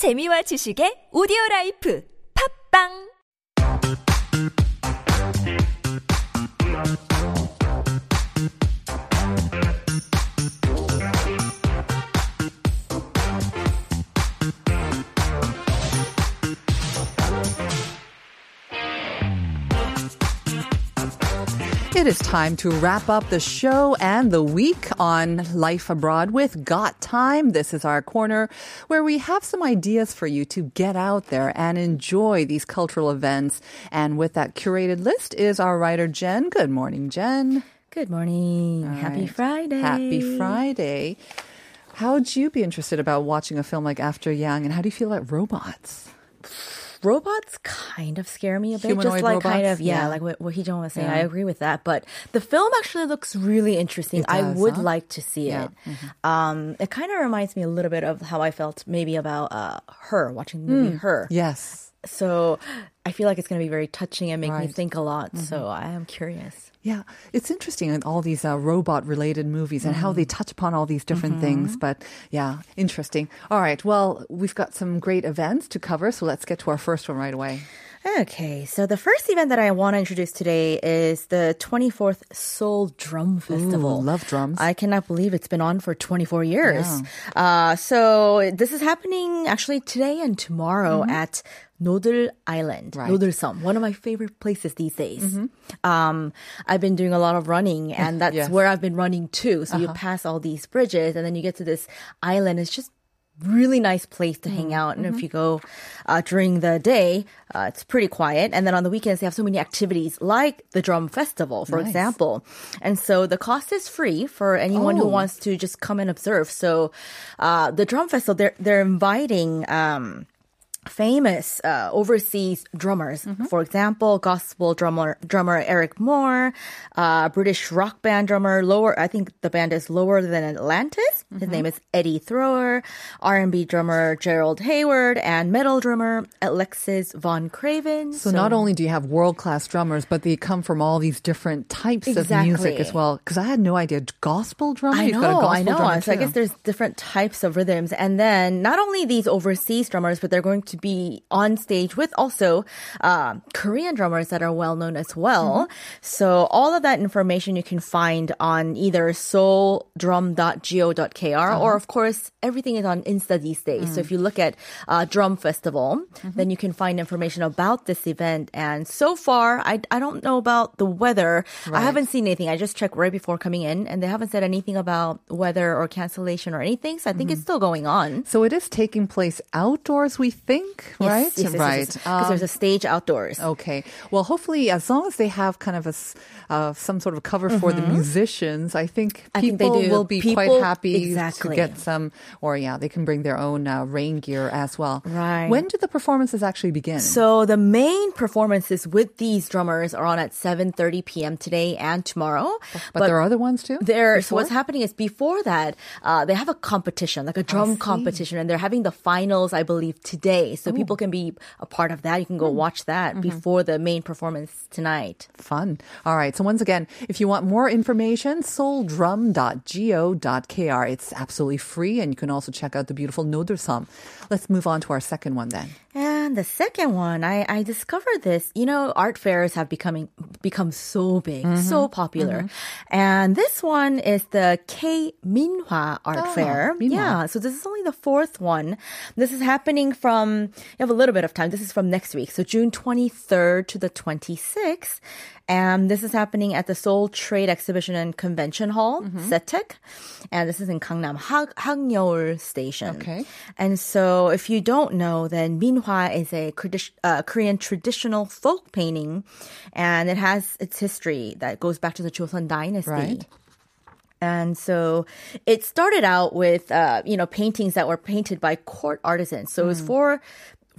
재미와 지식의 오디오 라이프. 팝빵 It is time to wrap up the show and the week on Life Abroad with Got Time. This is our corner where we have some ideas for you to get out there and enjoy these cultural events. And with that curated list is our writer, Jen. Good morning, Jen. Good morning. All Happy right. Friday. Happy Friday. How would you be interested about watching a film like After Yang? And how do you feel about robots? Robots kind of scare me a bit. Humanoid just like kind of, yeah, Yeah. like what, what Hee-jung was saying. Yeah. I agree with that. But the film actually looks really interesting. It I would huh? like to see Yeah. Mm-hmm. it. Um, it kind of reminds me a little bit of how I felt maybe about uh, Her, watching the movie Her. Yes. So I feel like it's going to be very touching and make me Right. Mm-hmm. think a lot. So I am curious. Yeah, it's interesting in all these uh, robot related movies and how they touch upon all these different things. But yeah, interesting. All right, well, we've got some great events to cover, so let's get to our first one right away. Okay, so the first event that I want to introduce today is the 24th Seoul Drum Festival. love drums. I cannot believe it's been on for 24 years. Uh, so this is happening actually today and tomorrow at Nodul Island, Right. Nodeulseom, one of my favorite places these days. Um, I've been doing a lot of running, and that's Yes. where I've been running too. So you pass all these bridges, and then you get to this island. It's just really nice place to hang out. And if you go uh, during the day, uh, it's pretty quiet. And then on the weekends, they have so many activities like the drum festival, for Nice. example. And so the cost is free for anyone who Oh. wants to just come and observe. So uh, the drum festival, they're they're inviting. Um, famous uh, overseas drummers. For example, gospel drummer drummer Eric Moore, uh, British rock band drummer lower. I think the band is Lower Than Atlantis. His name is Eddy Thrower. R&B drummer Gerald Heyward and metal drummer Alexis Von Craven. So, not only do you have world class drummers, but they come from all these different types of music as well. Because I had no idea. Gospel drummer? I You've got a know, I know. So I guess there's different types of rhythms, and then not only these overseas drummers, but they're going to be on stage with also uh, Korean drummers that are well known as well. Mm-hmm. So all of that information you can find on either seouldrum.go.kr Uh-huh. or of course everything is on Insta these days. Mm. So if you look at uh, Drum Festival, Mm-hmm. then you can find information about this event. And so far, I I don't know about the weather. I haven't seen anything. I just checked right before coming in, and they haven't said anything about weather or cancellation or anything. So I think Mm-hmm. it's still going on. so it is taking place outdoors, we think, right? Yes, yes, yes, right. Because Um, there's a stage outdoors. Okay. Well, hopefully, as long as they have kind of a uh, some sort of cover for the musicians, I think Mm-hmm. I think people will be quite happy exactly. to get some, or yeah, they can bring their own uh, rain gear as well. Right. When do the performances actually begin? So the main performances with these drummers are on at 7:30 p.m. today and tomorrow. but, there are other ones too. There, so what's happening is before that, uh, they have a competition, like a drum competition, and they're having the finals, I believe, today. So people can be a part of that. You can go hmm. watch that mm-hmm. before the main performance tonight. Fun. All right. So once again, if you want more information, seouldrum.go.kr. It's absolutely free, and you can also check out the beautiful Nodeulseom. Let's move on to our second one then. And the second one, I, I discovered this. You know, art fairs have becoming become so big, so popular. And this one is the K Minhwa Art Ah, Fair. Minhwa. Yeah, so this is only the fourth one. This is happening from you have a little bit of time. This is from next week, so June 23rd to the 26th. And this is happening at the Seoul Trade Exhibition and Convention Hall, SETEC. And this is in Gangnam Hakyeoul Station. Okay. And so, if you don't know, then Minhwa is a uh, Korean traditional folk painting, and it has its history that goes back to the Joseon Dynasty. Right. And so it started out with, uh, you know, paintings that were painted by court artisans. So it was for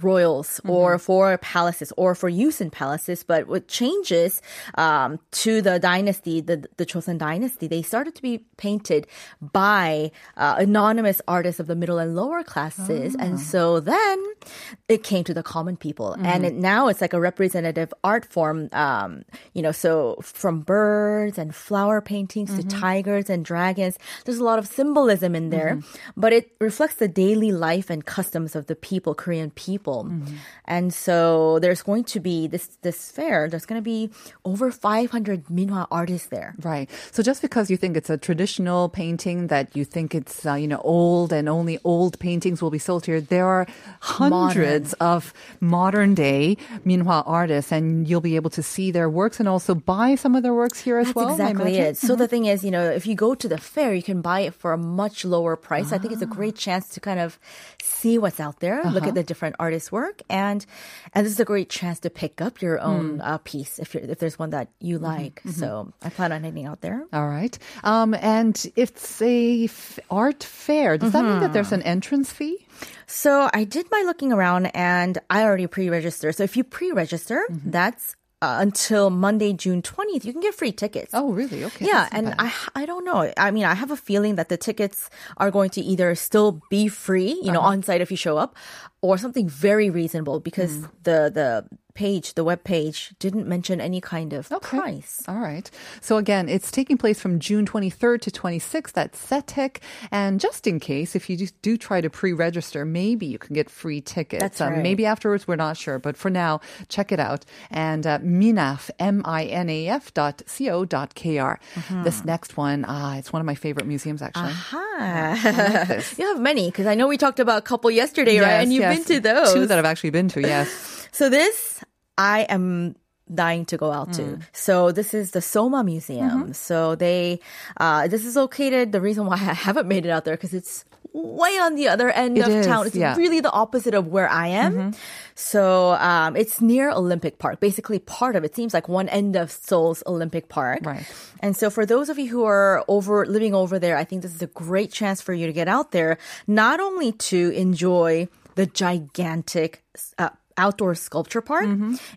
royals or for palaces or for use in palaces. But with changes um, to the dynasty, the, the Joseon dynasty, they started to be painted by uh, anonymous artists of the middle and lower classes. And so then it came to the common people, and it, now it's like a representative art form. Um, you know, so from birds and flower paintings to tigers and dragons, there's a lot of symbolism in there, but it reflects the daily life and customs of the people, Korean people, Mm-hmm. and so there's going to be this this fair. There's going to be over 500 Minhwa artists there. Right. So just because you think it's a traditional painting that you think it's uh, you know old and only old paintings will be sold here, there are hundreds of modern day Minhwa artists, and you'll be able to see their works and also buy some of their works here as That's well. Exactly it. So the mm-hmm. thing is, you know, if you go to the fair, you can buy it for a much lower price. I think it's a ah. great chance to kind of see what's out there, look at uh-huh. the different artists' work, and and this is a great chance to pick up your own uh, piece if you're, if there's one that you like. So I plan on heading out there. All right. Um, and it's a f- art fair. Does that mean that there's an entrance fee? So I did my looking around, and I already pre-registered. So if you pre-register, that's uh, until Monday, June 20th, you can get free tickets. Oh, really? Okay. Yeah, and bad. I I don't know. I mean, I have a feeling that the tickets are going to either still be free, you know, Uh-huh. on site if you show up, or something very reasonable because Hmm. the the page, the web page, didn't mention any kind of price. All right. So again, it's taking place from June 23rd to 26th at SETEC. And just in case, if you just do try to pre-register, maybe you can get free tickets. That's Um, right. maybe afterwards, we're not sure. But for now, check it out. And uh, minaf, M-I-N-A-F dot C-O dot K-R. Mm-hmm. This next one, ah, it's one of my favorite museums, actually. Hi. this. you have many because I know we talked about a couple yesterday, right? Yes, And you've yes. Been to those. Two that I've actually been to, yes. So this, I am dying to go out to. Mm. So this is the Soma Museum. Mm-hmm. So they, uh, this is located. The reason why I haven't made it out there because it's way on the other end It of is, town. It's yeah. Mm-hmm. really the opposite of where I am. So um, it's near Olympic Park. Basically, part of it seems like one end of Seoul's Olympic Park. Right. And so for those of you who are over living over there, I think this is a great chance for you to get out there, not only to enjoy the gigantic uh, outdoor sculpture park.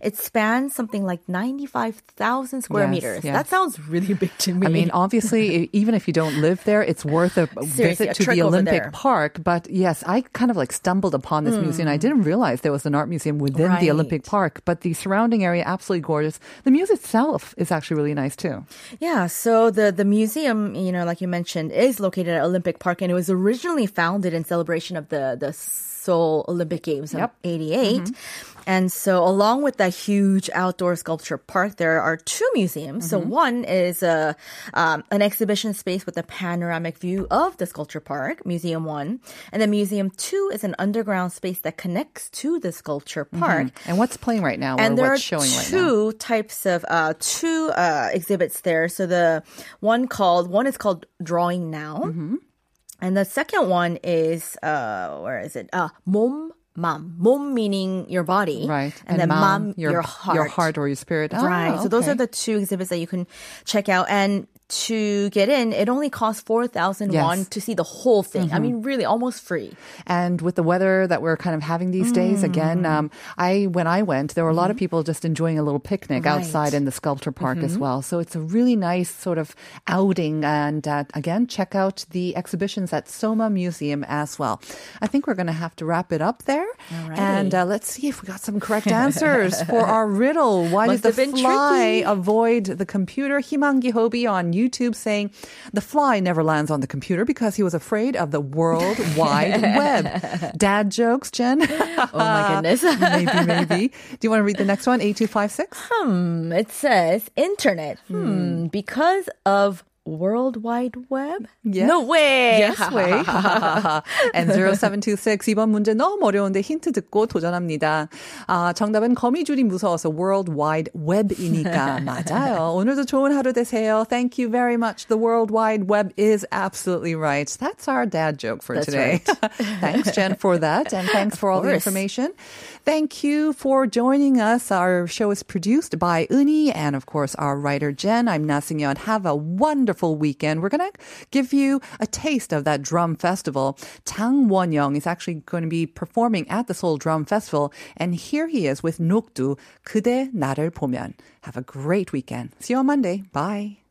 It spans something like 95,000 square Yes, meters. yes. That sounds really big to me. I mean, obviously, even if you don't live there, it's worth a visit a to the Olympic. Park. But yes, I kind of like stumbled upon this museum. I didn't realize there was an art museum within the Olympic Park, but the surrounding area absolutely gorgeous. The museum itself is actually really nice too. Yeah, so the the museum, you know, like you mentioned, is located at Olympic Park, and it was originally founded in celebration of the the Seoul Olympic Games of Yep. '88. And so, along with that huge outdoor sculpture park, there are two museums. So, one is a um, an exhibition space with a panoramic view of the sculpture park, Museum One, and then Museum Two is an underground space that connects to the sculpture park. And what's playing right now, And there are showing right two types of uh, two uh, exhibits there. So the one called one is called Drawing Now, Mm-hmm. And the second one is uh, where is it? Uh, 몸 Mom, mom meaning your body, Right. And, then mom, mom, your, heart, Your heart or your spirit. Right. So those are the two exhibits that you can check out. And to get in, it only costs four thousand Yes. Mm-hmm. won to see the whole thing. I mean, really, almost free. And with the weather that we're kind of having these days, Mm. again, um, I when I went, there were a lot of people just enjoying a little picnic Mm-hmm. Right. Mm-hmm. outside in the sculpture park as well. So it's a really nice sort of outing. And uh, again, check out the exhibitions at Soma Museum as well. I think we're going to have to wrap it up there. And uh, let's see if we got some correct answers for our riddle. Why Must did the fly tricky. avoid the computer? Himangi Hobi on YouTube saying the fly never lands on the computer because he was afraid of the World Wide Web. Dad jokes, Jen? Oh my goodness. maybe, maybe. Do you want to read the next one? 8256? Hmm, it says internet. Hmm, because of World Wide Web? Yes. No way. Yes, way. and 0726 이번 문제 너무 어려운데 힌트 듣고 도전합니다. 아, 정답은 거미줄이 무서워서 World Wide Web이니까 맞아요. 오늘도 좋은 하루 되세요. Thank you very much. The World Wide Web is absolutely right. That's our dad joke for That's today. thanks, Jen, for that. And thanks for all the course. information. Thank you for joining us. Our show is produced by Uni and, of course, our writer, Jen. I'm Na Young. Have a wonderful weekend. We're going to give you a taste of that drum festival. Tang Won-young is actually going to be performing at the Seoul Drum Festival. And here he is with Nokdu, 그대 나를 보면. Have a great weekend. See you on Monday. Bye.